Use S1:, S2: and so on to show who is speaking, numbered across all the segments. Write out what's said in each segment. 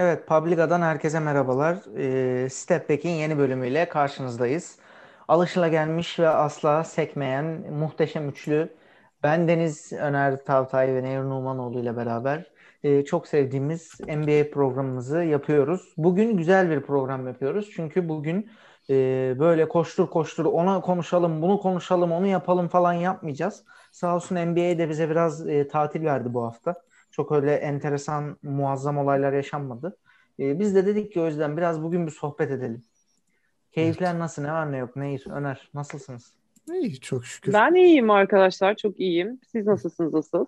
S1: Evet, Publica'dan herkese merhabalar. Ee, Step Back'in yeni bölümüyle karşınızdayız. Alışılagelmiş ve asla sekmeyen muhteşem üçlü ben Deniz Öner Tavtay ve Nehir Numanoğlu ile beraber e, çok sevdiğimiz NBA programımızı yapıyoruz. Bugün güzel bir program yapıyoruz. Çünkü bugün e, böyle koştur koştur ona konuşalım, bunu konuşalım, onu yapalım falan yapmayacağız. Sağ olsun NBA de bize biraz e, tatil verdi bu hafta. Çok öyle enteresan, muazzam olaylar yaşanmadı. E, biz de dedik ki o yüzden biraz bugün bir sohbet edelim. Keyifler evet. nasıl? Ne var ne yok? Nehir, Öner nasılsınız?
S2: İyi çok şükür.
S3: Ben iyiyim arkadaşlar. Çok iyiyim. Siz nasılsınız asıl?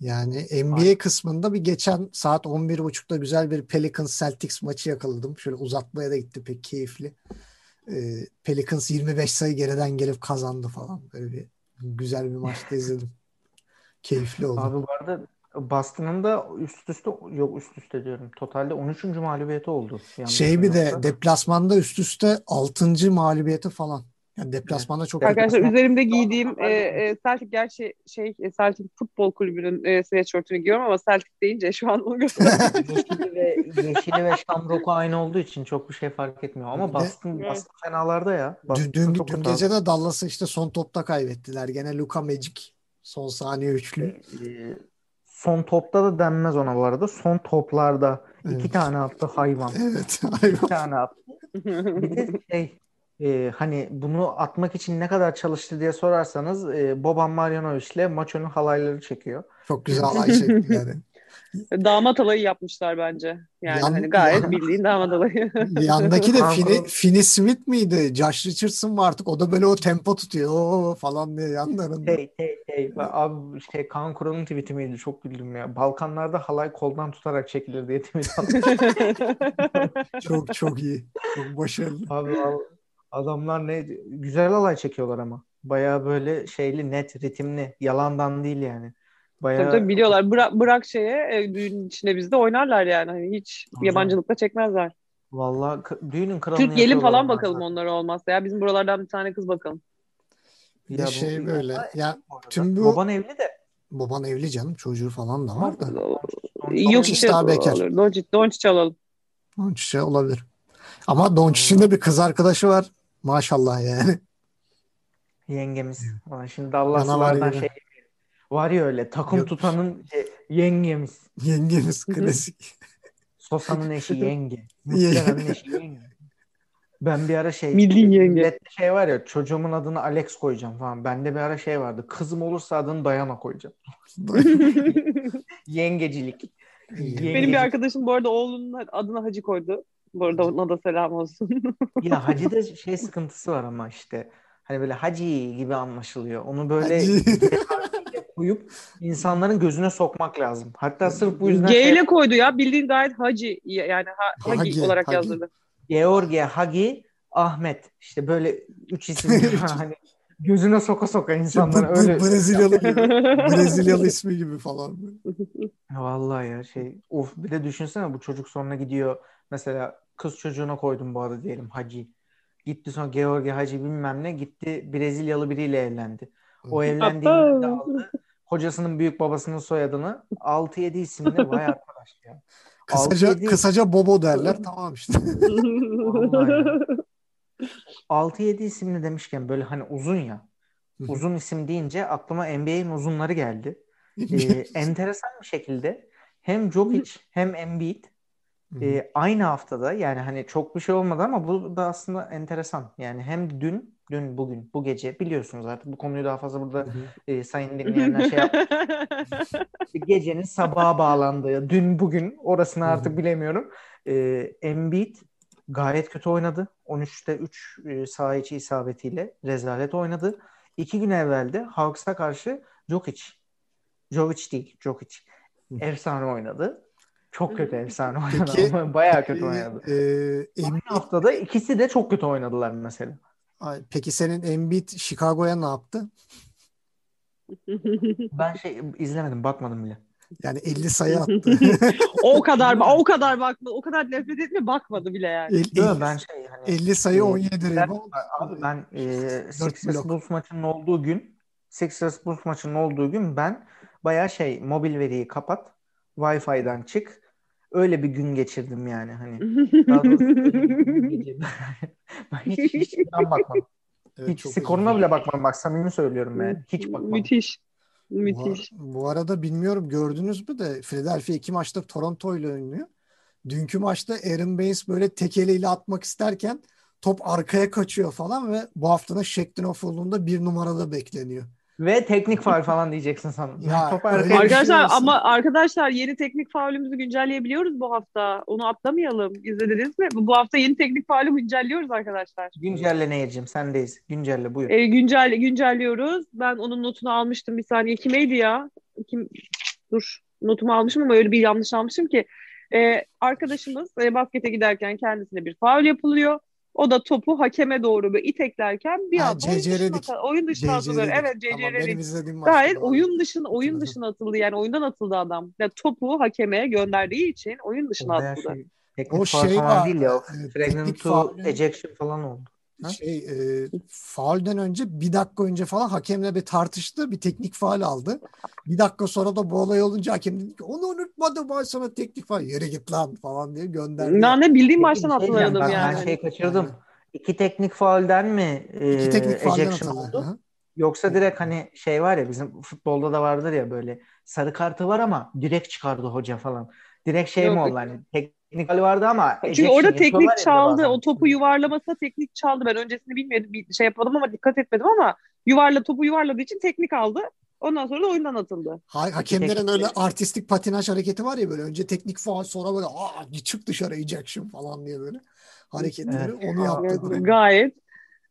S2: Yani NBA Ay. kısmında bir geçen saat 11.30'da güzel bir Pelicans Celtics maçı yakaladım. Şöyle uzatmaya da gitti pek keyifli. Ee, Pelicans 25 sayı geriden gelip kazandı falan. Böyle bir güzel bir maçta izledim. Keyifli oldu.
S1: Abi bu arada Boston'ın da üst üste yok üst üste diyorum. Totalde 13. mağlubiyeti oldu.
S2: şey bir de deplasmanda üst üste 6. mağlubiyeti falan. Yani deplasmanda çok
S3: Arkadaşlar üzerimde giydiğim e, e, Celtic gerçi şey e, Celtic futbol kulübünün e, sweatshirt'ünü giyiyorum ama Celtic deyince şu an onu gösteriyorum.
S1: yeşili ve yeşili ve Shamrock'u aynı olduğu için çok bir şey fark etmiyor ama Boston, evet. Boston fenalarda ya.
S2: Boston dün, dün, dün gece de Dallas'ı işte son topta kaybettiler. Gene Luka Magic son saniye üçlü.
S1: Ee, son topta da denmez ona bu arada. Son toplarda evet. iki tane attı hayvan.
S2: Evet hayvan.
S1: İki tane attı. bir de şey e, hani bunu atmak için ne kadar çalıştı diye sorarsanız e, Boban Marjanovic ile maç önü halayları çekiyor.
S2: Çok güzel halay çekti yani.
S3: damat alayı yapmışlar bence. Yani Yan, hani gayet yan, bildiğin damat alayı.
S2: Yandaki de Finney, Finney Smith miydi? Josh Richardson mı artık? O da böyle o tempo tutuyor. Oo falan diye yanlarında.
S1: Hey hey hey. Abi şey Kaan Kural'ın tweet'i miydi? Çok güldüm ya. Balkanlarda halay koldan tutarak çekilir diye tweet
S2: çok çok iyi. Çok başarılı.
S1: Abi adamlar ne güzel halay çekiyorlar ama. Baya böyle şeyli net ritimli. Yalandan değil yani.
S3: Bayağı... Tabii, tabii biliyorlar. Bırak, bırak şeye e, düğün içinde bizde oynarlar yani. Hani hiç Aha. yabancılıkla çekmezler.
S1: Vallahi düğünün kralını
S3: Türk gelin falan bakalım zaten. onlara olmazsa. Ya bizim buralardan bir tane kız bakalım.
S2: Bir ya şey böyle. Ya tüm
S1: bu Baban evli de.
S2: Baban evli canım. Çocuğu falan da var da.
S3: Yok işte daha bekar. Doncic, Doncic alalım.
S2: Doncic olabilir. Ama Doncic'in de bir kız arkadaşı var. Maşallah yani.
S1: Yengemiz. Şimdi Dallas'lardan şey Var ya öyle takım Yok. tutanın şey, yengemiz.
S2: Yengemiz klasik.
S1: Sosa'nın eşi yenge. Mutlu'nun eşi yenge. Ben bir ara şey
S3: Milli yenge.
S1: şey var ya çocuğumun adını Alex koyacağım falan. Bende bir ara şey vardı. Kızım olursa adını Dayana koyacağım. Yengecilik.
S3: Yengecilik. Benim bir arkadaşım bu arada oğlunun adını Hacı koydu. Bu arada ona da selam olsun.
S1: ya Hacı'da şey sıkıntısı var ama işte. Hani böyle Hacı gibi anlaşılıyor. Onu böyle koyup insanların gözüne sokmak lazım. Hatta sırf bu yüzden...
S3: G ile şey... koydu ya. Bildiğin gayet Hacı yani ha, Hagi, Hagi olarak Hagi. yazdırdı.
S1: George, Hagi, Ahmet. İşte böyle üç isim hani gözüne soka soka insanlar bu, bu, öyle.
S2: Brezilyalı gibi. Brezilyalı ismi gibi falan.
S1: Vallahi ya şey of bir de düşünsene bu çocuk sonra gidiyor mesela kız çocuğuna koydum bu arada diyelim Hacı. Gitti sonra George Hacı bilmem ne gitti Brezilyalı biriyle evlendi. O evlendiğinde aldı hocasının büyük babasının soyadını 6-7 isimli vay arkadaş ya.
S2: Kısaca, 6-7... kısaca Bobo derler tamam işte.
S1: 6-7 isimli demişken böyle hani uzun ya. Uzun isim deyince aklıma NBA'in uzunları geldi. ee, enteresan bir şekilde hem Jokic hem Embiid e, aynı haftada yani hani çok bir şey olmadı ama bu da aslında enteresan. Yani hem dün dün, bugün, bu gece biliyorsunuz artık bu konuyu daha fazla burada e, sayın dinleyenler şey yapmış. Gecenin sabaha bağlandığı, dün, bugün orasını artık bilemiyorum. E, Embiid gayet kötü oynadı. 13'te 3 e, saha içi isabetiyle rezalet oynadı. İki gün evvelde Hawks'a karşı Jokic, Jokic değil, Jokic efsane oynadı. Çok kötü efsane oynadı Peki, ama bayağı kötü oynadı. E, e, Aynı haftada ikisi de çok kötü oynadılar mesela.
S2: Peki senin Embiid Chicago'ya ne yaptı?
S1: Ben şey izlemedim, bakmadım bile.
S2: Yani 50 sayı attı.
S3: o kadar mı? O kadar bakma. O kadar nefret etme bakmadı bile yani.
S2: 50, Değil ben şey hani 50 sayı 17 rebound.
S1: Abi ben e, Sixers Bulls maçının olduğu gün Sixers Bulls maçının olduğu gün ben bayağı şey mobil veriyi kapat. Wi-Fi'den çık. Öyle bir gün geçirdim yani hani. Ben hiç, hiç inan bakmadım.
S2: Evet,
S1: hiç skoruna bile bakmadım. Bak samimi söylüyorum yani. Hiç bakmadım.
S3: Müthiş.
S2: Bu,
S3: Müthiş.
S2: bu arada bilmiyorum gördünüz mü de Philadelphia iki maçta Toronto ile oynuyor. Dünkü maçta Aaron Baines böyle tek eliyle atmak isterken top arkaya kaçıyor falan ve bu haftanın Shaqtin Offal'unda bir numarada bekleniyor.
S1: Ve teknik faul falan diyeceksin sanırım.
S2: Ya, şey
S3: Arkadaşlar ama arkadaşlar yeni teknik faulümüzü güncelleyebiliyoruz bu hafta. Onu atlamayalım. İzlediniz mi? Bu hafta yeni teknik faulü güncelliyoruz arkadaşlar.
S1: Güncelle Nehir'cim sendeyiz. Güncelle buyur.
S3: E, güncel güncelliyoruz. Ben onun notunu almıştım bir saniye. Kimeydi ya? Kim? Dur. Notumu almışım ama öyle bir yanlış almışım ki. E, arkadaşımız e, baskete giderken kendisine bir faul yapılıyor. O da topu hakeme doğru böyle iteklerken bir anda oyun dışına,
S2: CC'ledik.
S3: oyun dışına atılıyor. Evet
S2: Tamam, izlediğim maçta
S3: Gayet oyun dışına oyun dışına atıldı yani oyundan atıldı adam. Ya topu hakeme gönderdiği için oyun dışına atıldı.
S1: şey, teknik
S2: O şey var,
S1: değil ya.
S2: E,
S1: Pregnant
S2: teknik
S1: to ejection falan oldu. Ha?
S2: Şey e, faulden önce bir dakika önce falan hakemle bir tartıştı. Bir teknik faul aldı. Bir dakika sonra da bu olay olunca hakem dedi ki onu unutmadım ben sana teknik faul. Yere git lan falan diye gönderdi.
S3: Ben de bildiğim maçtan
S1: şey Ben,
S3: yani.
S1: ben şey kaçırdım.
S2: Aynen.
S1: İki teknik faulden mi e,
S2: İki teknik faulden
S1: ejection
S2: atıldı.
S1: oldu? Yoksa direkt hani şey var ya bizim futbolda da vardır ya böyle sarı kartı var ama direkt çıkardı hoca falan. Direkt şey mi
S3: Yok.
S1: oldu hani teknik vardı ama
S3: Çünkü orada teknik çaldı. O topu yuvarlamasına teknik çaldı. Ben öncesini bilmiyordum. Bir şey yapmadım ama dikkat etmedim ama yuvarla topu yuvarladığı için teknik aldı. Ondan sonra da oyundan atıldı.
S2: Ha- hakemlerin
S1: teknik-
S2: öyle artistik patinaj hareketi var ya böyle önce teknik faul sonra böyle aa çık dışarı ejection falan diye böyle hareketleri
S1: Evet.
S2: onu yaptı direkt.
S3: Gayet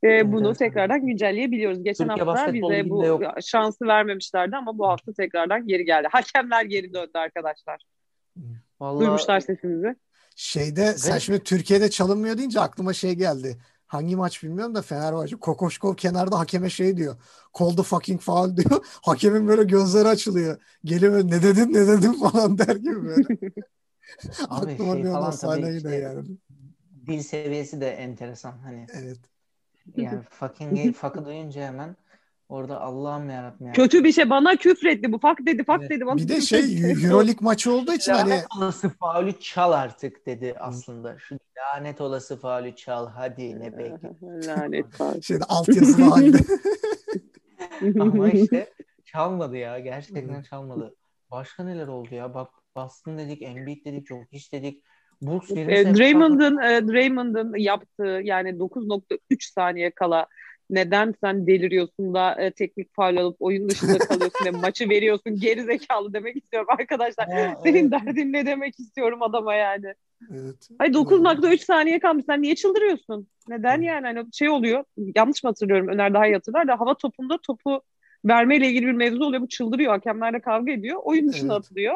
S3: e,
S1: Evet,
S3: bunu
S1: evet.
S3: tekrardan güncelleyebiliyoruz. Geçen
S1: Türkiye
S3: hafta bize bu
S1: yok.
S3: şansı vermemişlerdi ama bu hafta tekrardan geri geldi. Hakemler geri döndü arkadaşlar.
S1: Vallahi
S3: Duymuşlar sesimizi.
S2: Şeyde sen
S1: Ve-
S2: şimdi Türkiye'de çalınmıyor deyince aklıma şey geldi. Hangi maç bilmiyorum da Fenerbahçe Kokoşkov kenarda hakeme şey diyor. Call the fucking foul diyor. Hakemin böyle gözleri açılıyor. Geliyor ne dedin ne dedin falan der gibi böyle. Aklıma
S1: şey
S2: bir
S1: falan
S2: sahne
S1: işte-
S2: yani.
S1: dil seviyesi de enteresan hani.
S2: Evet.
S1: Yani fucking fuck'ı duyunca hemen orada Allah'ım yarabbim ya.
S3: Kötü bir şey. Bana küfretti. Bu fak dedi, fak
S1: Evet.
S3: dedi. Bana
S2: Bir de şey. Euroleague maçı olduğu için hani
S1: Lanet olası faulü çal artık dedi aslında. Şu lanet olası faulü çal hadi ne bekliyorsun.
S3: Lanet var.
S2: şeyde altyazılı halde.
S1: Ama işte çalmadı ya. Gerçekten çalmadı. Başka neler oldu ya? Bak Boston dedik, Embiid dedik, Jokic dedik. 20
S3: E, Draymond'ın e, Draymond'ın yaptığı yani 9.3 saniye kala neden sen deliriyorsun da e, teknik faul alıp oyun dışında kalıyorsun ve maçı veriyorsun geri zekalı demek istiyorum arkadaşlar.
S1: Aa,
S3: Senin
S1: evet.
S3: derdin ne demek istiyorum adama yani.
S2: Evet.
S3: Hayır 9.3 saniye kalmış. Sen niye çıldırıyorsun? Neden yani? Hani şey oluyor. Yanlış mı hatırlıyorum? Öner daha iyi hatırlar da hava topunda topu vermeyle ilgili bir mevzu oluyor. Bu çıldırıyor. Hakemlerle kavga ediyor. Oyun dışına
S2: Evet.
S3: atılıyor.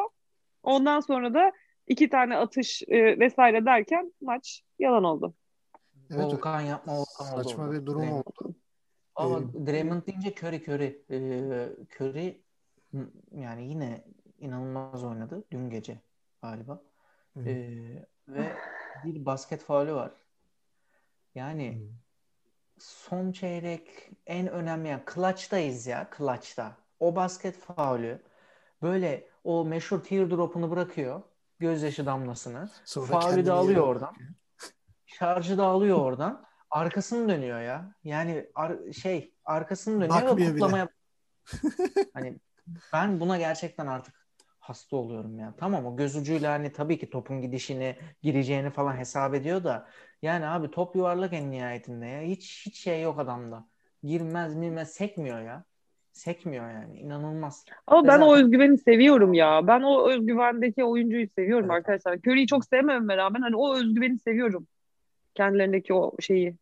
S3: Ondan sonra da iki tane atış e, vesaire derken maç yalan oldu.
S2: Evet.
S1: Volkan yapma Volkan oldu.
S2: Saçma bir durum oldu.
S1: Ama
S2: Ee,
S1: Draymond deyince Curry Curry. Ee, Curry yani yine inanılmaz oynadı dün gece galiba. Ee, ve bir basket faulü var. Yani son çeyrek en önemli yani clutch'tayız ya clutch'ta. O basket faulü böyle o meşhur teardrop'unu bırakıyor. Gözyaşı damlasını.
S2: Sonra
S1: Faulü de alıyor oradan. Şarjı da alıyor oradan. Arkasını dönüyor ya. Yani ar- şey arkasını dönüyor ve
S2: Bakmıyor bile.
S1: kutlamaya hani ben buna gerçekten artık hasta oluyorum ya. Tamam o göz ucuyla hani tabii ki topun gidişini, gireceğini falan hesap ediyor da yani abi top yuvarlak en nihayetinde ya. Hiç hiç şey yok adamda. Girmez mirmez sekmiyor ya. Sekmiyor yani. İnanılmaz.
S3: Ama
S1: Ve
S3: ben o
S1: zaten-
S3: özgüveni seviyorum ya. Ben o özgüvendeki oyuncuyu seviyorum
S1: Evet.
S3: arkadaşlar. Curry'i çok sevmememe rağmen hani o özgüveni seviyorum. Kendilerindeki o şeyi.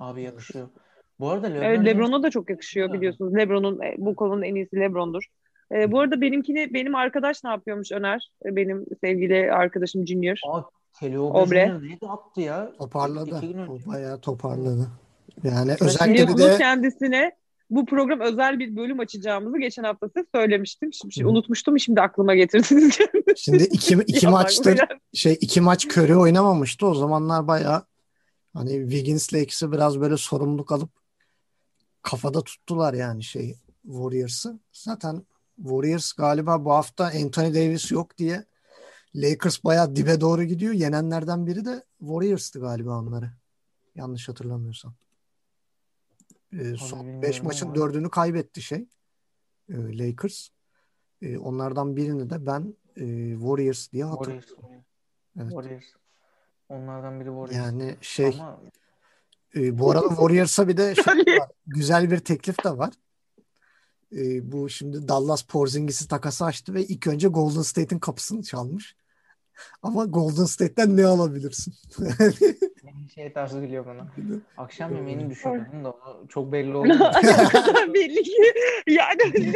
S1: Abi yakışıyor. Bu arada LeBron
S3: Evet, LeBron'a da çok yakışıyor biliyorsunuz. LeBron'un e, bu konunun en iyisi LeBron'dur. E, bu arada benimkini benim arkadaş ne yapıyormuş Öner? E, benim sevgili arkadaşım Junior.
S1: Aa. Oubre Jr. neydi attı ya?
S2: Toparladı. O bayağı toparladı. Yani özellikle bir de
S3: kendisine bu program özel bir bölüm açacağımızı geçen hafta size söylemiştim. Şimdi, şimdi
S2: Hı.
S3: unutmuştum şimdi aklıma getirdiniz.
S2: şimdi iki, iki maçtır şey iki maç Curry oynamamıştı. O zamanlar bayağı hani Wiggins'le ikisi biraz böyle sorumluluk alıp kafada tuttular yani şey Warriors'ı. Zaten Warriors galiba bu hafta Anthony Davis yok diye Lakers bayağı dibe doğru gidiyor. Yenenlerden biri de Warriors'tı galiba onları. Yanlış hatırlamıyorsam. Ee, son 5 maçın ama. 4'ünü kaybetti şey. E, Lakers. E, onlardan birini de ben e, Warriors diye hatırlıyorum.
S1: Warriors. Evet. Warriors. Onlardan biri Warriors.
S2: Yani şey Ama... e, bu arada Warriors'a bir de şey var, güzel bir teklif de var. E, bu şimdi Dallas Porzingis'i takası açtı ve ilk önce Golden State'in kapısını çalmış. Ama Golden State'ten ne alabilirsin?
S1: şey tarzı geliyor bana. Akşam yemeğini düşünüyorum da çok belli oldu.
S3: belli ki yani.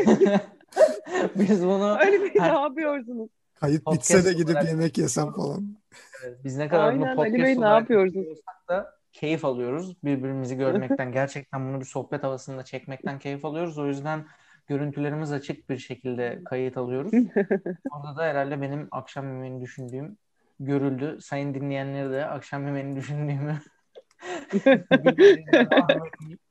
S1: Biz bunu
S3: öyle bir ne yapıyorsunuz?
S2: Kayıt bitse de gidip yemek yesem falan.
S1: Biz ne kadar
S3: Aynen,
S1: bunu podcast
S3: Ali Bey, ne yapıyorsunuz?
S1: da keyif alıyoruz. Birbirimizi görmekten gerçekten bunu bir sohbet havasında çekmekten keyif alıyoruz. O yüzden görüntülerimiz açık bir şekilde kayıt alıyoruz. Orada da herhalde benim akşam yemeğini düşündüğüm görüldü. Sayın dinleyenleri de akşam yemeğini düşündüğümü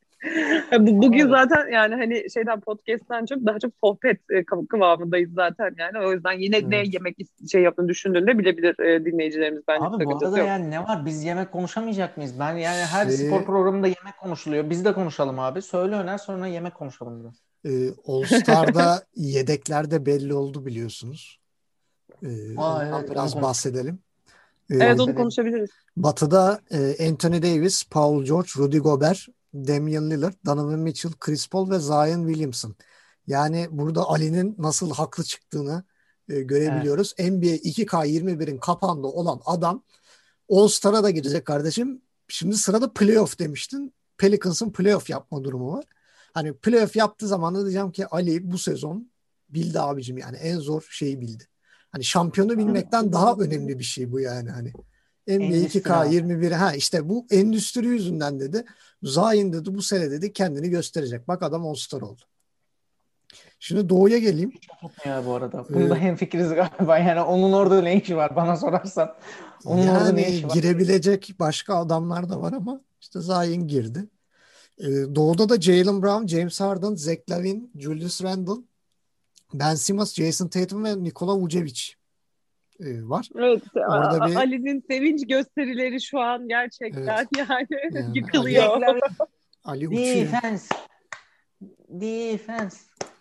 S3: Bugün zaten yani hani şeyden podcast'ten çok daha çok sohbet e, kıvamındayız zaten yani. O yüzden yine evet. ne yemek şey yaptığını düşündüğünde bilebilir e, dinleyicilerimiz bence.
S1: Abi bu arada yok. yani ne var? Biz yemek konuşamayacak mıyız? Ben yani her şey... spor programında yemek konuşuluyor. Biz de konuşalım abi. Söyle öner sonra yemek konuşalım biraz.
S2: Ee, All Star'da yedeklerde belli oldu biliyorsunuz. Ee, Aa, evet, biraz bahsedelim.
S3: Ee, evet onu konuşabiliriz.
S2: Batı'da e, Anthony Davis, Paul George, Rudy Gobert, Damian Lillard, Donovan Mitchell, Chris Paul ve Zion Williamson. Yani burada Ali'nin nasıl haklı çıktığını e, görebiliyoruz. Evet. NBA 2K21'in kapağında olan adam All-Star'a da girecek kardeşim. Şimdi sırada playoff demiştin. Pelicans'ın playoff yapma durumu var. Hani playoff yaptığı zaman da diyeceğim ki Ali bu sezon bildi abicim yani en zor şeyi bildi. Hani şampiyonu bilmekten daha önemli bir şey bu yani hani. NBA 2K21 ha işte bu endüstri yüzünden dedi. Zayn dedi bu sene dedi kendini gösterecek. Bak adam All-Star oldu. Şimdi Doğu'ya geleyim.
S1: Ya bu arada. Bunda ee, hemfikiriz galiba. Yani onun orada ne işi var bana sorarsan. Onun
S2: yani orada ne işi var? girebilecek başka adamlar da var ama işte Zayn girdi. Ee, Doğu'da da Jalen Brown, James Harden, Zach Lavin, Julius Randle, Ben Simmons, Jason Tatum ve Nikola Vucevic e, var.
S3: Evet. Orada bir... Ali'nin sevinç gösterileri şu an gerçekten evet. yani, yani yıkılıyor.
S2: Ali, Ali uçuyor.
S1: Defense. Defense.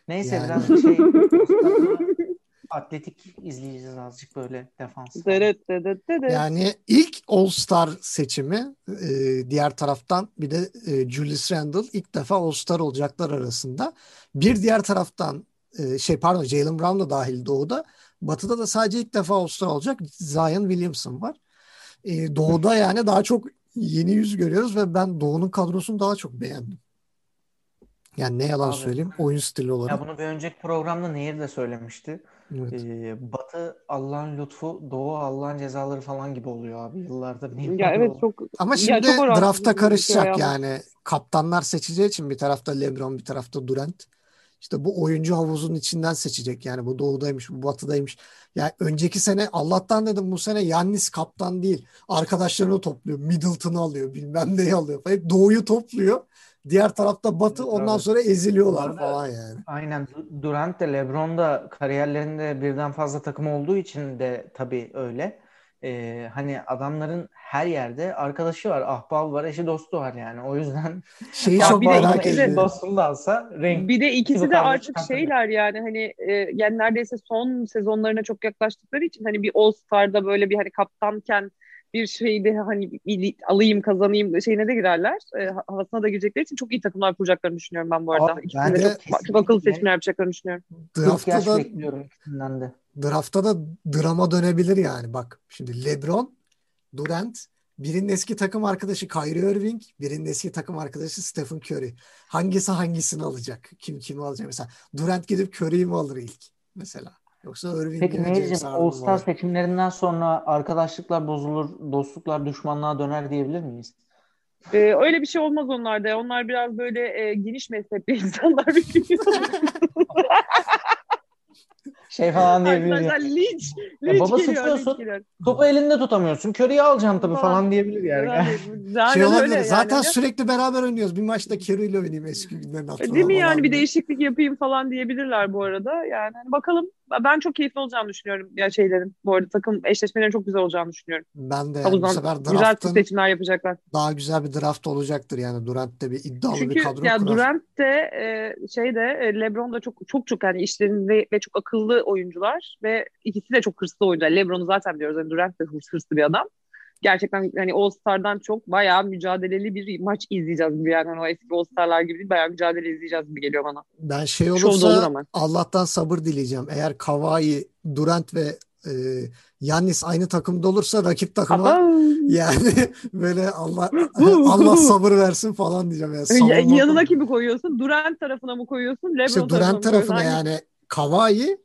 S1: Neyse yani. biraz şey atletik izleyeceğiz azıcık böyle defans.
S3: Evet, evet, evet.
S2: Yani ilk All-Star seçimi e, diğer taraftan bir de e, Julius Randle ilk defa All-Star olacaklar arasında. Bir diğer taraftan e, şey pardon Jalen Brown da dahil doğuda. Batı'da da sadece ilk defa All-Star olacak Zion Williamson var. E, doğuda yani daha çok yeni yüz görüyoruz ve ben Doğu'nun kadrosunu daha çok beğendim. Yani ne yalan Abi, söyleyeyim oyun stili olarak.
S1: Ya bunu bir önceki programda Nehir de söylemişti. Evet. Ee, Batı Allah'ın lütfu, Doğu Allah'ın cezaları falan gibi oluyor abi yıllardır.
S3: Ya evet çok.
S2: Ama şimdi ya çok drafta karışacak şey yani. Kaptanlar seçeceği için bir tarafta LeBron bir tarafta Durant. İşte bu oyuncu havuzunun içinden seçecek. Yani bu doğudaymış, bu batıdaymış. Yani önceki sene Allah'tan dedim bu sene Yannis kaptan değil. Arkadaşlarını topluyor. Middleton'ı alıyor. Bilmem neyi alıyor. Hep doğuyu topluyor. Diğer tarafta Batı ondan sonra eziliyorlar Orada, falan yani.
S1: Aynen. Durant de LeBron da kariyerlerinde birden fazla takım olduğu için de tabii öyle. Ee, hani adamların her yerde arkadaşı var, ahbabı var, eşi dostu var yani. O yüzden
S2: şeyi çok bir merak
S1: ediyorum. dostunu da alsa renk.
S3: Bir de ikisi de artık şeyler yani hani e, yani neredeyse son sezonlarına çok yaklaştıkları için hani bir All Star'da böyle bir hani kaptanken bir şeyde hani bir alayım kazanayım şeyine de girerler. E, havasına da girecekleri için çok iyi takımlar kuracaklarını düşünüyorum ben bu arada. Abi, ben de çok, çok akıllı seçimler yapacaklarını düşünüyorum.
S1: Draftta da, bekliyorum ikisinden de.
S2: Draftta da drama dönebilir yani. Bak şimdi LeBron, Durant, birinin eski takım arkadaşı Kyrie Irving, birinin eski takım arkadaşı Stephen Curry. Hangisi hangisini alacak? Kim kimi alacak? Mesela Durant gidip Curry'i mi alır ilk? Mesela. Yoksa Irving
S1: Peki Neyciğim All-Star seçimlerinden sonra arkadaşlıklar bozulur, dostluklar düşmanlığa döner diyebilir miyiz?
S3: Ee, öyle bir şey olmaz onlarda. Onlar biraz böyle e, geniş mezhepli insanlar.
S1: şey falan diyebilir.
S3: Arkadaşlar linç, linç
S1: baba geliyor, sıçıyorsun. Topu elinde tutamıyorsun. Curry'i alacaksın tabii falan diyebilir yani.
S2: yani şey olabilir. Yani. Zaten sürekli beraber oynuyoruz. Bir maçta Curry ile oynayayım eski günlerin
S3: hatırlamam. Değil mi yani bir değişiklik yapayım falan diyebilirler bu arada. Yani hani bakalım Ben çok keyifli olacağını düşünüyorum ya şeylerin. Bu arada takım eşleşmelerin çok güzel olacağını düşünüyorum.
S2: Ben de yani
S3: Havuzdan
S2: bu sefer
S3: güzel
S2: draftın
S3: seçimler yapacaklar.
S2: daha güzel bir draft olacaktır yani. Durant de bir iddialı
S3: Çünkü
S2: bir kadro
S3: ya
S2: kurar.
S3: Durant de e, şey de e, LeBron da çok çok çok yani işlerinde ve çok akıllı oyuncular ve ikisi de çok hırslı oyuncular. LeBron'u zaten biliyoruz. Yani Durant de hırs, hırslı bir adam. Gerçekten hani All Star'dan çok bayağı mücadeleli bir maç izleyeceğiz gibi yani. Hani o eski All Star'lar gibi değil, bayağı mücadele izleyeceğiz gibi geliyor bana.
S2: Ben şey
S3: Şovda olur
S2: olursa
S3: ama.
S2: Allah'tan sabır dileyeceğim. Eğer Kawhi, Durant ve e, Yannis aynı takımda olursa rakip takıma
S3: Ama
S2: yani böyle Allah Allah sabır versin falan diyeceğim. Yani
S3: ya- yanına kimi koyuyorsun? Durant tarafına mı koyuyorsun? LeBron
S2: İşte
S3: tarafına
S2: Durant
S3: mı
S2: tarafına
S3: Hangi-
S2: yani Kawhi,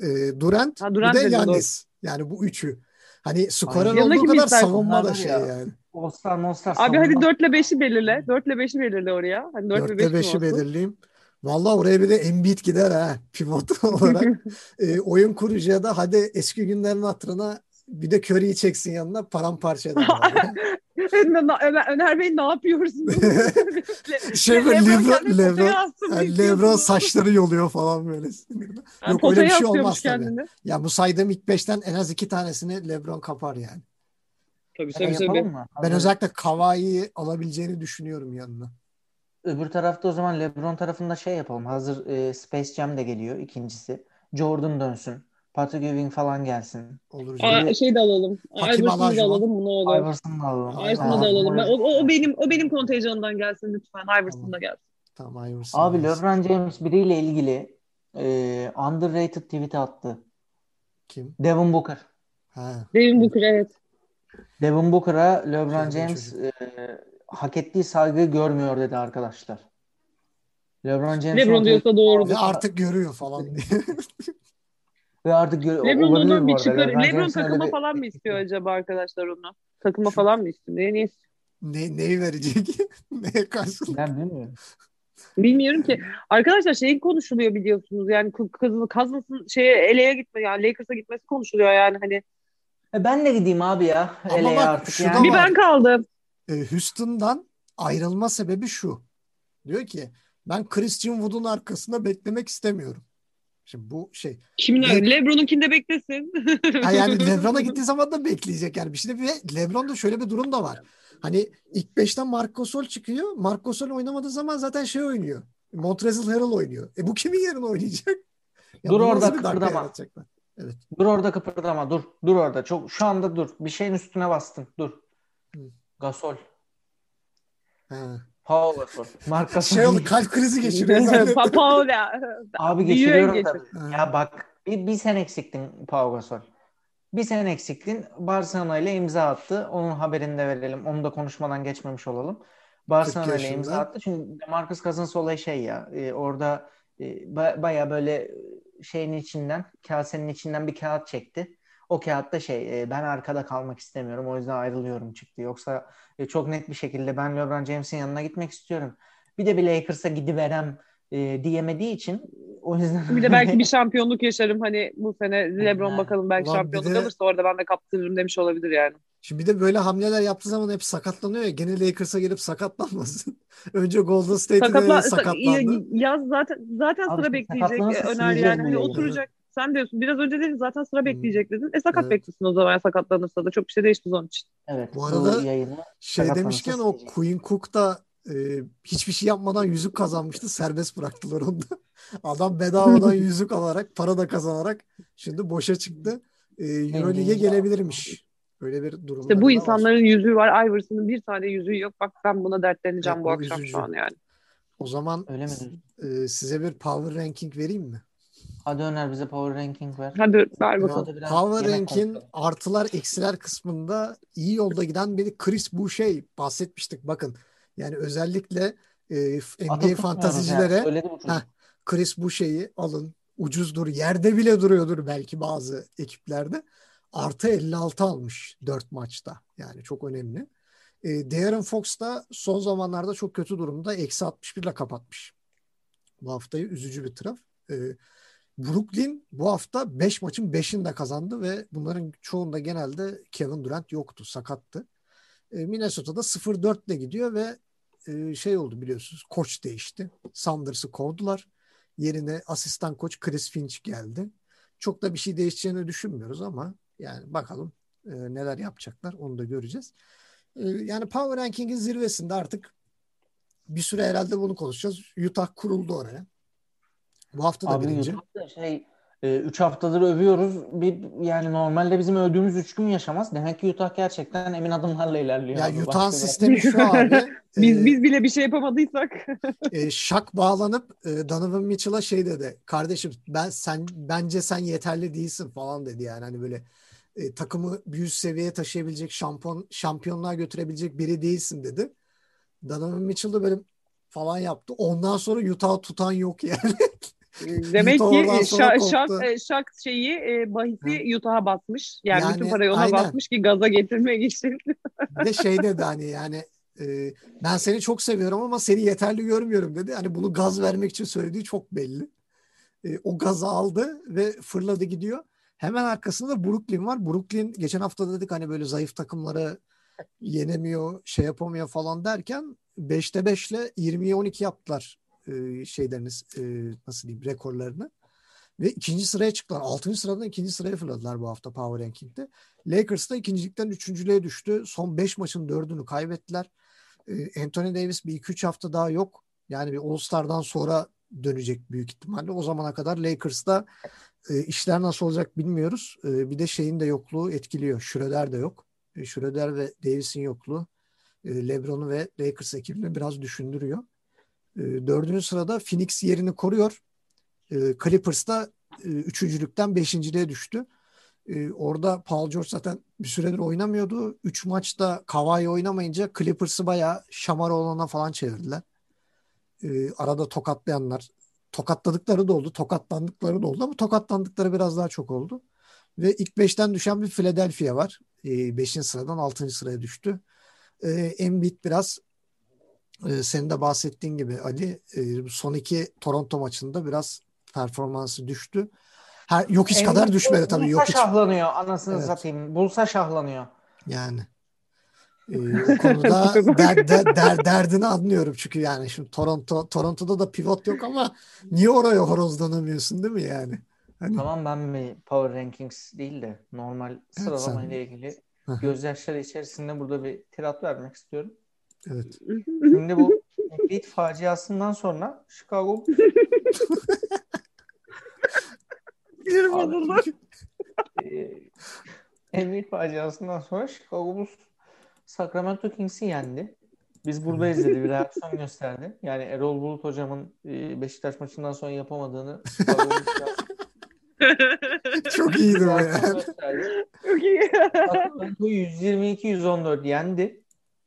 S2: e, Durant,
S3: Ha,
S2: bir
S3: Durant
S2: de
S3: dedin, doğru.
S2: Yannis. Yani bu üçü. Hani skorer olduğu kadar savunma da şey
S1: ya.
S2: yani.
S1: All-Star, All-Star
S3: Abi hadi
S1: savunma.
S3: 4 ile 5'i belirle. 4 ile 5'i belirle oraya. Hani 4 ve
S2: 4'te
S3: 5 mi
S2: 5'i
S3: olsun?
S2: belirleyeyim. Vallahi oraya bir de Embiid gider ha pivot olarak. E, oyun kurucuya da hadi eski günlerin hatırına bir de Curry'i çeksin yanına paramparça eder.
S3: Öner- Öner Bey ne yapıyorsunuz?
S2: Şey böyle
S3: Lebron
S2: Lebron- Yani
S3: istiyorsunuz.
S2: Lebron saçları yoluyor falan böyle.
S3: Yani
S2: Yok öyle bir şey olmaz tabii.
S3: kendini.
S2: Ya bu saydığım ilk beşten en az iki tanesini Lebron kapar yani.
S3: Tabii
S1: Şey
S3: tabii
S1: yapalım
S3: tabii.
S1: mı?
S2: Ben özellikle Kawhi'yi alabileceğini düşünüyorum yanına.
S1: Öbür tarafta o zaman LeBron tarafında şey yapalım. Hazır e, Space Jam de geliyor ikincisi. Jordan dönsün. Patrick Ewing falan gelsin.
S2: Olur
S3: Aa,
S2: canım.
S3: şey de alalım. Iverson'u da alalım ne olur.
S1: Iverson'u da alalım.
S3: Iverson'u da alalım. Ben- O, o, o benim o benim kontenjanımdan gelsin lütfen. Iverson da gelsin.
S2: Tamam Iverson
S1: Abi
S2: gelsin.
S1: LeBron James biriyle ilgili e, underrated tweet attı.
S2: Kim?
S1: Devin Booker.
S2: Ha.
S3: Devin Booker evet.
S1: Devin Booker'a LeBron James e, hak ettiği saygıyı görmüyor dedi arkadaşlar. LeBron James
S3: LeBron diyorsa doğrudur.
S2: Ve artık görüyor falan diye.
S1: ve artık gö-
S3: LeBron
S1: olabilir
S3: ondan
S1: bu
S3: bir çıkar.
S1: LeBron
S3: LeBron takıma
S1: bir-
S3: falan mı istiyor acaba arkadaşlar onu? Takıma falan mı istiyor? Niye,
S2: ne, neyi verecek? Neye karşılık?
S1: Ben bilmiyorum.
S3: Bilmiyorum ki. Arkadaşlar şey konuşuluyor biliyorsunuz. Yani kızın Cousins'ın şeye LA'ya gitme yani Lakers'a gitmesi konuşuluyor yani hani.
S1: E ben de gideyim abi ya.
S2: Bak,
S1: artık yani.
S3: Bir ben kaldım.
S2: E, Houston'dan ayrılma sebebi şu. Diyor ki ben Christian Wood'un arkasında beklemek istemiyorum. Şimdi bu şey.
S3: Kimin
S2: Le-
S3: LeBron'unkinde beklesin.
S2: Ha yani LeBron'a gittiği zaman da bekleyecek yani. Bir şey de ve LeBron'da şöyle bir durum da var. Hani ilk beşten Marc Gasol çıkıyor. Marc Gasol oynamadığı zaman zaten şey oynuyor. Montrezl Harrell oynuyor. E bu kimin yerine oynayacak? Ya
S1: Dur orada kıpırdama.
S2: yaratacaklar?
S1: Dur orada kıpırdama dur. Dur orada. Çok şu anda dur. Bir şeyin üstüne bastın. Dur.
S2: Hı.
S1: Gasol.
S2: Ha.
S1: Pau Gasol. Marc Gasol.
S2: Şey oldu kalp krizi geçiriyor. zannettim.
S3: Papaola.
S1: Abi geçiriyorum
S3: geçir.
S1: tabii. Ya bak bir, bir sen eksiktin Pau Gasol. Bir sen eksiktin. Barcelona ile imza attı. Onun haberini de verelim. Onu da konuşmadan geçmemiş olalım. Barcelona ile imza attı. Çünkü Marcus Cousins olayı şey ya. e, orada e, ba- baya böyle şeyin içinden, kasenin içinden bir kağıt çekti. O kağıtta şey e, ben arkada kalmak istemiyorum. O yüzden ayrılıyorum çıktı. Yoksa e, çok net bir şekilde ben LeBron James'in yanına gitmek istiyorum. Bir de bir Lakers'a gidiverem e, diyemediği için o yüzden
S3: Bir de belki bir şampiyonluk yaşarım hani bu sene LeBron
S1: Ha.
S3: bakalım belki
S2: Ulan
S3: şampiyonluk
S2: de-
S3: alırsa orada ben de kaptırırım demiş olabilir yani.
S2: Şimdi bir de böyle hamleler yaptığı zaman hep sakatlanıyor ya. Gene Lakers'a gelip sakatlanmasın. Önce Golden State'de
S3: Sakatla,
S2: sakatlandı.
S3: yaz zaten zaten
S1: Abi
S3: sıra bekleyecek
S1: sakatlanırsa
S3: Öner yani hani oturacak. Sen diyorsun biraz önce dedin zaten sıra bekleyecek dedin. E sakat
S2: Evet.
S3: beklesin o zaman sakatlanırsa da çok bir şey değişmez onun için.
S1: Evet,
S2: Bu arada Şey demişken o. Queen Cook da e, hiçbir şey yapmadan yüzük kazanmıştı. Serbest bıraktılar onu da. Adam bedavadan yüzük alarak, para da kazanarak şimdi boşa çıktı. E, Euroleague'e gelebilirmiş. Öyle bir durumda.
S3: İşte bu insanların yüzüğü var. Iverson'ın bir tane yüzüğü yok. Bak ben buna dertleneceğim
S2: Evet,
S3: bu akşam
S2: üzücü.
S3: şu an yani.
S2: O zaman
S1: Öyle mi
S2: e, size bir power ranking vereyim mi?
S1: Hadi Öner bize power ranking ver.
S3: Hadi ver bakalım.
S2: Power Rank'in artılar eksiler kısmında iyi yolda giden bir Chris Boucher bahsetmiştik. Bakın yani özellikle e, NBA fantazicilere
S1: yani.
S2: Heh. Chris Boucher'i alın. Ucuzdur. Yerde bile duruyordur belki bazı ekiplerde. Artı 56 almış 4 maçta. Yani çok önemli. E, De'Aaron Fox da son zamanlarda çok kötü durumda. Eksi 61 ile kapatmış. Bu haftayı üzücü bir taraf. E, Brooklyn bu hafta 5 maçın 5'ini de kazandı ve bunların çoğunda genelde Kevin Durant yoktu, sakattı. E, Minnesota'da 0-4 ile gidiyor ve e, şey oldu biliyorsunuz, koç değişti. Sanders'ı kovdular. Yerine asistan koç Chris Finch geldi. çok da bir şey değişeceğini düşünmüyoruz ama yani bakalım e, neler yapacaklar onu da göreceğiz. E, yani Power Ranking'in zirvesinde artık bir süre herhalde bunu konuşacağız. Utah kuruldu oraya. Bu hafta da
S1: Abi
S2: birinci.
S1: YouTube'da şey 3 haftadır övüyoruz. Bir yani normalde bizim övdüğümüz 3 gün yaşamaz. Demek ki Utah gerçekten emin adımlarla ilerliyor.
S2: Ya
S1: bir-
S2: sistemi şu abi.
S3: Biz
S2: e,
S3: biz bile bir şey yapamadıysak.
S2: e, şak bağlanıp e, Donovan Mitchell'a şey dedi. Kardeşim ben sen bence sen yeterli değilsin falan dedi yani hani böyle e, takımı bir üst seviyeye taşıyabilecek şampiyon şampiyonluğa götürebilecek biri değilsin dedi. Donovan Mitchell da böyle falan yaptı. Ondan sonra Utah tutan yok yani.
S3: Demek
S2: Utah
S3: ki
S2: oradan sonra
S3: şak, e, şak şeyi e, bahisi Utah'a basmış. Yani,
S2: Yani
S3: bütün parayı ona
S2: aynen.
S3: basmış ki gaza getirmek için.
S2: Bir de şey dedi hani yani e, ben seni çok seviyorum ama seni yeterli görmüyorum dedi. Hani bunu gaz vermek için söylediği çok belli. E, o gazı aldı ve fırladı gidiyor. Hemen arkasında da Brooklyn var. Brooklyn geçen hafta dedik hani böyle zayıf takımları yenemiyor, şey yapamıyor falan derken 5'te 5 ile 20'ye 12 yaptılar e, şeyleriniz e, nasıl diyeyim rekorlarını. Ve ikinci sıraya çıktılar. Altıncı sıradan ikinci sıraya fırladılar bu hafta Power Ranking'de. Lakers da ikincilikten üçüncülüğe düştü. Son beş maçın dördünü kaybettiler. Ee, Anthony Davis bir iki üç hafta daha yok. Yani bir All-Star'dan sonra dönecek büyük ihtimalle. O zamana kadar Lakers'da e, işler nasıl olacak bilmiyoruz. E, bir de şeyin de yokluğu etkiliyor. Schroeder de yok. E, Schroeder ve Davis'in yokluğu e, LeBron'u ve Lakers ekibini biraz düşündürüyor. E, dördüncü sırada Phoenix yerini koruyor. E, Clippers da e, üçüncülükten beşinciliğe düştü. E, orada Paul George zaten bir süredir oynamıyordu. Üç maçta Kawhi oynamayınca Clippers'ı bayağı şamar olana falan çevirdiler. Arada tokatlayanlar, tokatladıkları da oldu, tokatlandıkları da oldu ama tokatlandıkları biraz daha çok oldu. Ve ilk beşten düşen bir Philadelphia var. Beşinci sıradan altıncı sıraya düştü. Embiid biraz e, senin de bahsettiğin gibi Ali e, son iki Toronto maçında biraz performansı düştü. Her, yok hiç kadar düşmedi tabii.
S1: Bulsa
S2: Yok hiç
S1: şahlanıyor anasını
S2: Evet.
S1: satayım. Bulsa şahlanıyor.
S2: yani. E, o konuda der, der, der- derdini anlıyorum çünkü yani şimdi Toronto Toronto'da da pivot yok ama niye oraya horozlanamıyorsun değil mi yani? Hani,
S1: Tamam ben bir Power Rankings değil de normal sıralama
S2: sen-
S1: ile ilgili gözyaşları içerisinde burada bir tirat vermek istiyorum.
S2: Evet.
S1: Şimdi bu Embiid faciasından sonra Chicago
S3: Sinirim
S1: Abi,
S3: bozuldu.
S1: e, Embiid faciasından sonra Chicago Bulls Sacramento Kings'i yendi. Biz buradayız dedi bir reaksiyon gösterdi. Yani Erol Bulut hocamın e, Beşiktaş maçından sonra yapamadığını
S2: Çok iyiydi o
S1: gösterdi.
S3: Çok iyi.
S1: Sacramento 122-114 yendi.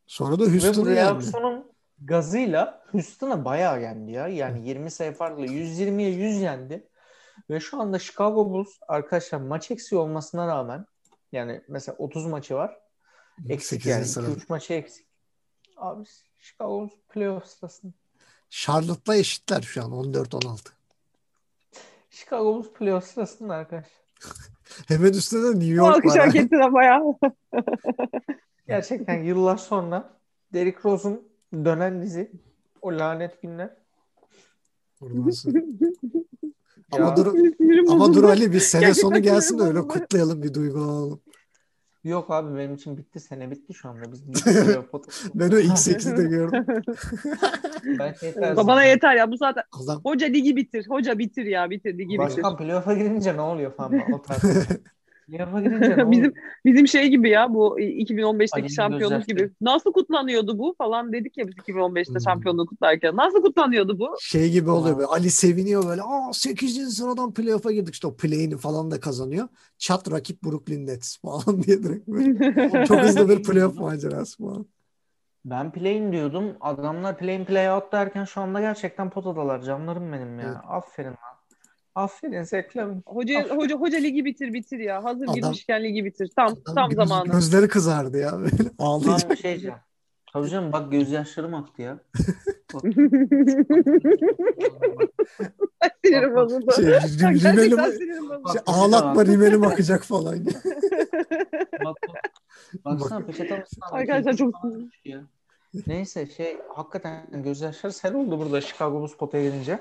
S2: Sonra da
S1: Ve bu reaksiyonun gazıyla Houston'a bayağı yendi ya. Yani 20 sayı farklı 120'ye 100 yendi. Ve şu anda Chicago Bulls arkadaşlar maç eksiği olmasına rağmen yani mesela 30 maçı var. Eksik yani.
S2: sırada.
S1: 2-3 maçı eksik. Abi Chicago Bulls playoff sırasında.
S2: Charlotte'la eşitler şu an 14-16.
S1: Chicago Bulls playoff sırasında arkadaşlar.
S2: Hemen üstünde de New York
S3: alkış
S2: var.
S3: hak ettin ama ya.
S1: Gerçekten yıllar sonra Derrick Rose'un dönen dizi o lanet günler.
S2: Ama dur ama dur. Ali bir sene
S3: Gerçekten
S2: sonu gelsin de öyle kutlayalım bir duygu alalım.
S1: Yok abi benim için bitti sene bitti şu anda. Biz
S2: Ben o X8'i de gördüm.
S1: Belki yeter
S3: Bana yeter ya bu zaten.
S2: Adam
S3: Hoca ligi bitir. Hoca bitir ya bitir ligi bitir.
S1: Başkan playoff'a girince ne oluyor falan o tarz. Playoff'a girince ne
S3: Bizim bizim şey gibi ya bu 2015'teki
S1: Ali'nin
S3: şampiyonluk gibi. Nasıl kutlanıyordu bu falan dedik ya biz 2015'te
S2: Hmm.
S3: şampiyonluğu kutlarken. Nasıl kutlanıyordu bu?
S2: şey gibi oluyor böyle Ali seviniyor böyle aa 8. sıradan playoff'a girdik işte o play'ini falan da kazanıyor. Çat rakip Brooklyn Nets falan diye direkt böyle. Çok hızlı bir playoff macerası falan.
S1: Ben play'in diyordum. Adamlar play'in play out derken şu anda gerçekten potadalar. Canlarım benim ya.
S2: Evet.
S1: Aferin lan. Aferin Zeklavin.
S3: Hoca
S1: Aferin.
S3: hoca hoca ligi bitir bitir ya. Hazır
S2: Adam-
S3: girmişken ligi bitir. Tam tam
S2: göz-
S3: zamanı.
S2: Gözleri kızardı ya böyle ağlayacak.
S1: Şey. Tabii canım bak gözyaşlarım aktı ya.
S3: Sinirim bozuldu.
S2: Şey,
S3: Bak,
S2: rim- rimeli
S3: Gerçekten
S2: mi-
S3: sinirim bozuldu.
S2: şey, ağlatma rimelim akacak falan.
S1: Bak, bak. Baksana peçete almışsın.
S3: Arkadaşlar çok
S1: ya. Neyse şey hakikaten gözyaşları sel oldu burada Chicago Bulls potaya gelince.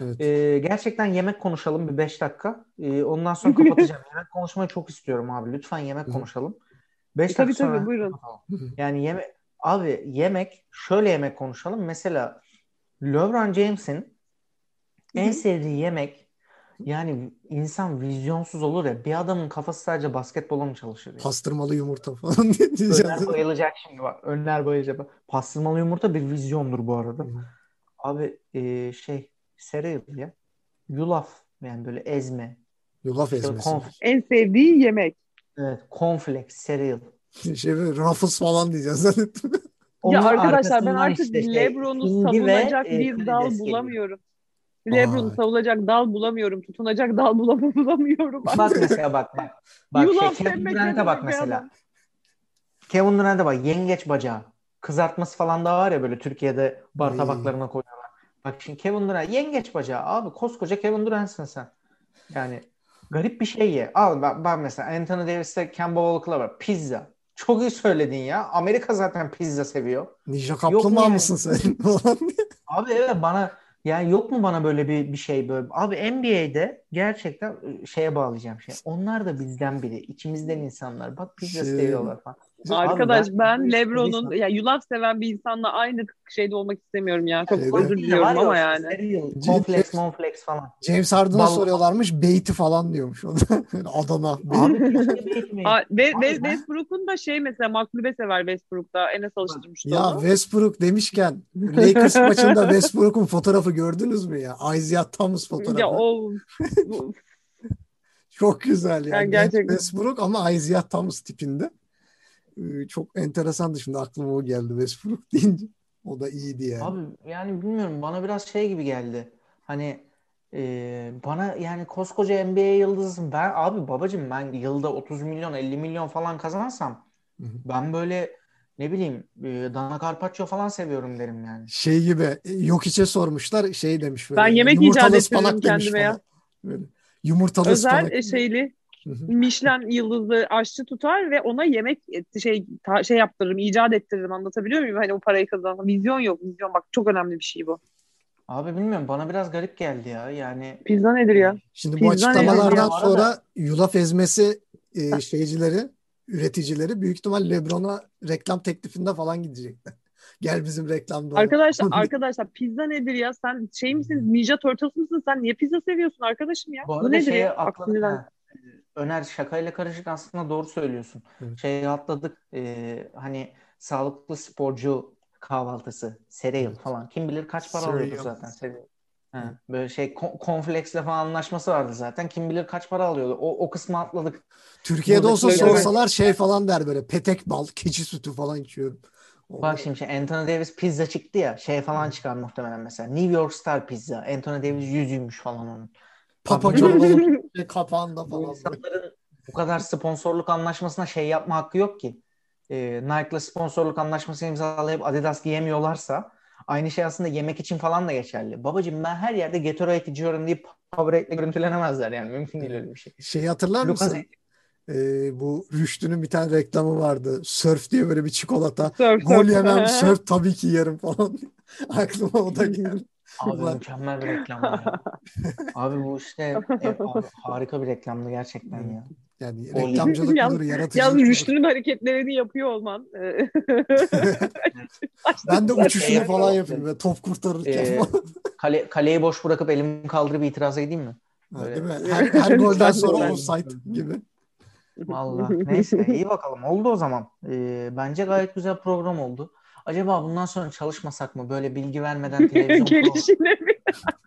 S2: Evet.
S1: Ee, gerçekten yemek konuşalım bir 5 dakika. Ee, ondan sonra kapatacağım. yemek konuşmayı çok istiyorum abi. Lütfen yemek konuşalım. 5
S3: Tabii,
S1: dakika sonra
S3: tabii, buyurun.
S1: kapatalım. Yani yeme abi yemek şöyle yemek konuşalım. Mesela LeBron James'in en sevdiği yemek yani insan vizyonsuz olur ya bir adamın kafası sadece basketbola mı çalışır ya?
S2: Pastırmalı yumurta falan diye diyeceğiz.
S1: Önler bayılacak şimdi bak. Önler bayılacak. Pastırmalı yumurta bir vizyondur bu arada. Abi e, şey cereal ya. Yulaf yani böyle ezme.
S2: Yulaf ezmesi.
S1: konf,
S3: En sevdiği yemek.
S1: evet, cornflakes, cereal.
S2: Şey böyle Ruffles falan diyeceğiz zannettim.
S1: Onun
S3: ya arkadaşlar ben artık
S1: işte
S3: Lebron'u
S1: ve,
S3: savunacak
S1: e,
S3: bir dal
S1: karides geliyor.
S3: bulamıyorum. Lebron'u savunacak dal bulamıyorum. Tutunacak dal bulam- bulamıyorum.
S1: Bak mesela bak bak. Bak
S3: Yulaf
S1: şey, Kevin Durant'e bak mesela.
S3: ya?
S1: Kevin Durant'e bak yengeç bacağı. Kızartması falan da var ya böyle Türkiye'de bar tabaklarına koyuyorlar. Bak şimdi Kevin Durant yengeç bacağı abi koskoca Kevin Durant'sın sen. Yani garip bir şey ye. Al bak, bak mesela Anthony Davis'te Kemba Walker'la var. Pizza. Çok iyi söyledin ya. Amerika zaten pizza seviyor.
S2: Ninja kaplumbağa
S1: yani?
S2: mısın sen?
S1: Abi evet bana yani yok mu bana böyle bir bir şey böyle. Abi NBA'de gerçekten şeye bağlayacağım şey. Onlar da bizden biri. içimizden insanlar. Bak pizza
S2: Şey-
S1: seviyorlar falan.
S3: Arkadaş
S1: Abi ben-
S3: ben
S1: işte
S3: Lebron'un ya yulaf seven bir insanla aynı şeyde olmak istemiyorum ya. Çok
S2: Evet.
S3: özür diliyorum ama yani.
S1: Cornflakes, monflakes falan.
S2: James Harden'a
S1: Vallahi-
S2: soruyorlarmış. Beyti falan diyormuş o da. Adana.
S3: Ve, Westbrook'un da şey mesela maklube sever Westbrook'ta. Enes alıştırmıştı
S2: Ya
S3: onu.
S2: Westbrook demişken Lakers maçında Westbrook'un fotoğrafı gördünüz mü ya? Isaiah Thomas fotoğrafı.
S3: Ya o
S2: Çok güzel ya.
S3: Yani
S2: Genç
S3: gerçekten.
S2: Westbrook ama Isaiah Thomas tipinde. Ee, Çok enteresandı şimdi aklıma o geldi Westbrook deyince. O da iyiydi yani.
S1: Abi yani bilmiyorum bana biraz şey gibi geldi. Hani e, bana yani koskoca NBA yıldızısın. Ben abi babacığım ben yılda 30 milyon 50 milyon falan kazansam
S2: Hı hı.
S1: ben böyle ne bileyim e, Dana Carpaccio falan seviyorum derim yani.
S2: Şey gibi yok içe sormuşlar şey demiş böyle.
S3: Ben yemek
S2: yumurtalı
S3: icat
S2: demiş
S3: kendime ya.
S2: Böyle. Yumurtalı
S3: özel
S2: ıspanak.
S3: e, şeyli. Michelin yıldızlı aşçı tutar ve ona yemek e, şey ta- şey yaptırırım, icat ettiririm. Anlatabiliyor muyum? Hani o parayı kazan. Vizyon yok, vizyon. Bak çok önemli bir şey bu.
S1: Abi bilmiyorum bana biraz garip geldi ya. Yani
S3: Pizza nedir ya?
S2: Şimdi bu
S3: Pizza
S2: açıklamalardan
S1: ne ya?
S2: sonra yulaf ezmesi e, şeycileri, üreticileri büyük ihtimal Lebron'a reklam teklifinde falan gidecekler. Gel bizim reklamda. ol.
S3: Arkadaşlar arkadaşlar pizza nedir ya? Sen şey misin? Ninja Turtles mısın? Sen niye pizza seviyorsun arkadaşım ya?
S1: bu
S3: Bu nedir
S1: şeye
S3: ya?
S1: atladık. Öner şakayla karışık aslında doğru söylüyorsun.
S2: Evet.
S1: Şeye atladık. e, hani sağlıklı sporcu kahvaltısı, cereal
S2: Evet.
S1: falan. Kim bilir kaç para
S2: Cereal.
S1: alıyordu zaten cereal. Ha, böyle şey kon- Cornflakes'le falan anlaşması vardı zaten. Kim bilir kaç para alıyordu. O, o kısmı atladık.
S2: Türkiye'de olsa
S1: Buradakileri-
S2: sorsalar şey falan der böyle petek bal, keçi sütü falan içiyorum.
S1: Bak şimdi şey, Anthony Davis pizza çıktı ya şey falan çıkar muhtemelen mesela. New York Star pizza. Anthony Davis yüzüymüş falan onun.
S2: Papa John'un kapağında
S1: Bu
S2: falan.
S1: insanların bu kadar sponsorluk anlaşmasına şey yapma hakkı yok ki. Ee, Nike'la sponsorluk anlaşması imzalayıp Adidas giyemiyorlarsa aynı şey aslında yemek için falan da geçerli. Babacım ben her yerde Gatorade içiyorum deyip Powerade'le görüntülenemezler yani. Mümkün değil öyle bir şey.
S2: Şeyi hatırlar
S1: Lucas
S2: mısın? Ee, bu Rüştü'nün bir tane reklamı vardı. Surf diye böyle bir çikolata.
S3: Surf,
S2: Gol
S3: surf.
S2: yemem, surf tabii ki yerim falan. Aklıma o da geldi.
S1: Abi mükemmel bir reklamdı ya. Abi bu işte e, abi, harika bir reklamdı gerçekten ya.
S2: Yani reklamcılık budur, yaratıcılık
S3: Yalnız. Rüştü'nün hareketlerini yapıyor olman. e,
S2: Ben de uçuşunu falan yapayım. Böyle top kurtarırken
S1: Ee. Kale, kaleyi boş bırakıp elimi kaldırıp itiraza gideyim mi?
S2: Ha,
S1: böyle-
S2: Değil mi? Her, her golden sonra offside gibi.
S1: Vallahi neyse iyi bakalım oldu o zaman. Ee, bence gayet güzel program oldu. Acaba bundan sonra çalışmasak mı böyle bilgi vermeden televizyon
S3: Gelişine mi?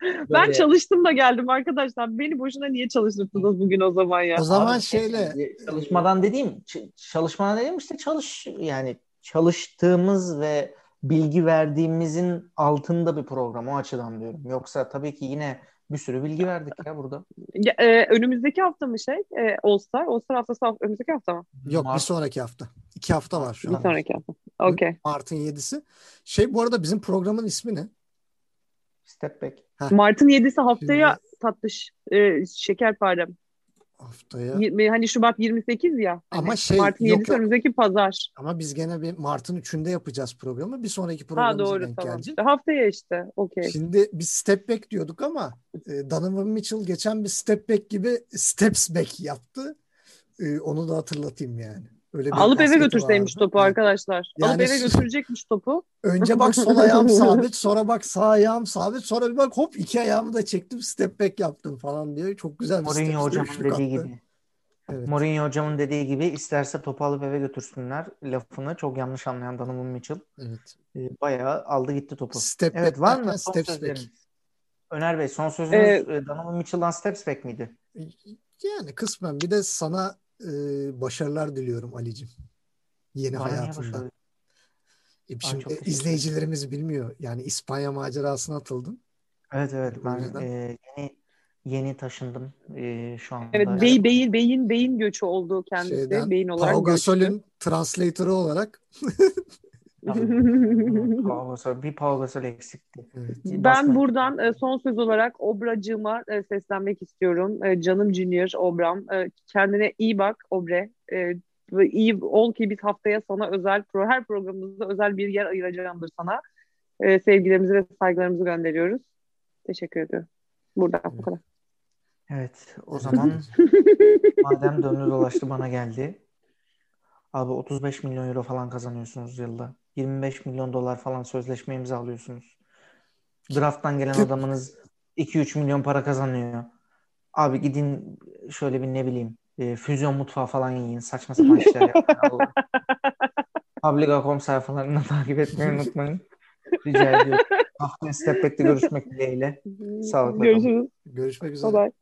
S3: Ben
S1: Böyle-
S3: çalıştım da geldim arkadaşlar. Beni boşuna niye çalıştırdınız bugün o zaman ya?
S2: O zaman
S1: Abi,
S2: şeyle
S1: çalışmadan dediğim çalışmadan dediğim işte çalış yani çalıştığımız ve bilgi verdiğimizin altında bir program o açıdan diyorum. Yoksa tabii ki yine bir sürü bilgi verdik ya burada.
S3: Ya, e, önümüzdeki hafta mı şey? E, All Star. All Star haftası hafta, önümüzdeki hafta mı?
S2: yok bir
S1: Mart-
S2: sonraki hafta. İki hafta var şu
S3: Bir
S2: an.
S3: sonraki hafta. Okey.
S2: Mart'ın 7'si. Şey bu arada bizim programın ismi ne?
S1: Step back.
S3: Mart'ın 7'si haftaya tatlış. E, şekerparem.
S2: Haftaya.
S3: 20, hani Şubat 28 ya.
S2: Ama
S3: hani
S2: şey,
S3: Mart'ın
S2: yok,
S3: 7'si
S2: yok.
S3: önümüzdeki pazar.
S2: Ama biz gene bir Mart'ın 3'ünde yapacağız programı. Bir sonraki
S3: Ha
S2: programımıza
S3: doğru
S2: denk
S3: tamam.
S2: gelecek.
S3: İşte haftaya işte. Okey.
S2: Şimdi biz step back diyorduk ama e, Donovan Mitchell geçen bir step back gibi steps back yaptı. E, onu da hatırlatayım yani. Öyle bir
S3: Alıp eve götürseymiş
S2: vardı.
S3: topu arkadaşlar.
S2: Yani
S3: Alıp eve götürecekmiş topu.
S2: Önce bak sol ayağım sabit, sonra bak sağ ayağım sabit, sonra bir bak hop iki ayağımı da çektim, step back yaptım falan diyor. Çok güzel bir step
S1: Mourinho hocamın
S2: üçlük
S1: dediği
S2: attı.
S1: gibi.
S2: Evet.
S1: Mourinho hocamın dediği gibi isterse topu alıp eve götürsünler lafını çok yanlış anlayan Donovan Mitchell.
S2: Evet.
S1: E, bayağı aldı gitti topu.
S2: Step
S1: Evet
S2: back
S1: var mı son
S2: steps back.
S1: Öner Bey son sözünüz
S3: Ee,
S1: e, Donovan Mitchell'dan steps back miydi?
S2: Yani kısmen bir de sana e, başarılar diliyorum Ali'cim. Yeni
S1: Bana
S2: hayatında. E, şimdi
S1: teşekkür
S2: izleyicilerimiz bilmiyor. Yani İspanya macerasına atıldın.
S1: Evet evet
S2: O
S1: ben
S2: yüzden-
S1: e, yeni yeni taşındım e, şu anda.
S3: Evet bey, beyin beyin beyin göçü oldu kendisi.
S2: Şeyden,
S3: beyin olarak
S2: Pau. Gasol'ün translatörü olarak
S1: Tabii. Pau Gasol, bir Pau Gasol eksikti.
S2: evet,
S3: Ben
S1: Basma-
S3: buradan e, son söz olarak Obracığıma e, seslenmek istiyorum. E, Canım Junior Obram. E, Kendine iyi bak Obre. E, iyi ol ki biz haftaya sana özel pro her programımızda özel bir yer ayıracağımdır sana. E, Sevgilerimizi ve saygılarımızı gönderiyoruz. Teşekkür ediyorum. Buradan bu kadar.
S1: Evet o zaman madem döndü dolaştı bana geldi. Abi 35 milyon euro falan kazanıyorsunuz yılda. 25 milyon dolar falan sözleşme imzalıyorsunuz. Draft'tan gelen adamınız 2-3 milyon para kazanıyor. Abi gidin şöyle bir ne bileyim e, füzyon mutfağı falan yiyin. Saçma sapan işler yapmayın. Publica.com sayfalarını takip etmeyi unutmayın. Rica ediyorum. Haftaya Step Back'te görüşmek dileğiyle. Sağlıkla kalın.
S3: Görüşürüz.
S2: görüşmek üzere.
S3: Bye bye.